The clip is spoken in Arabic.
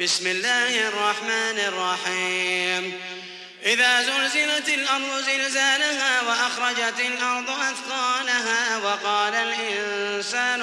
بسم الله الرحمن الرحيم. إذا زلزلت الأرض زلزالها وأخرجت الأرض أثقالها وقال الإنسان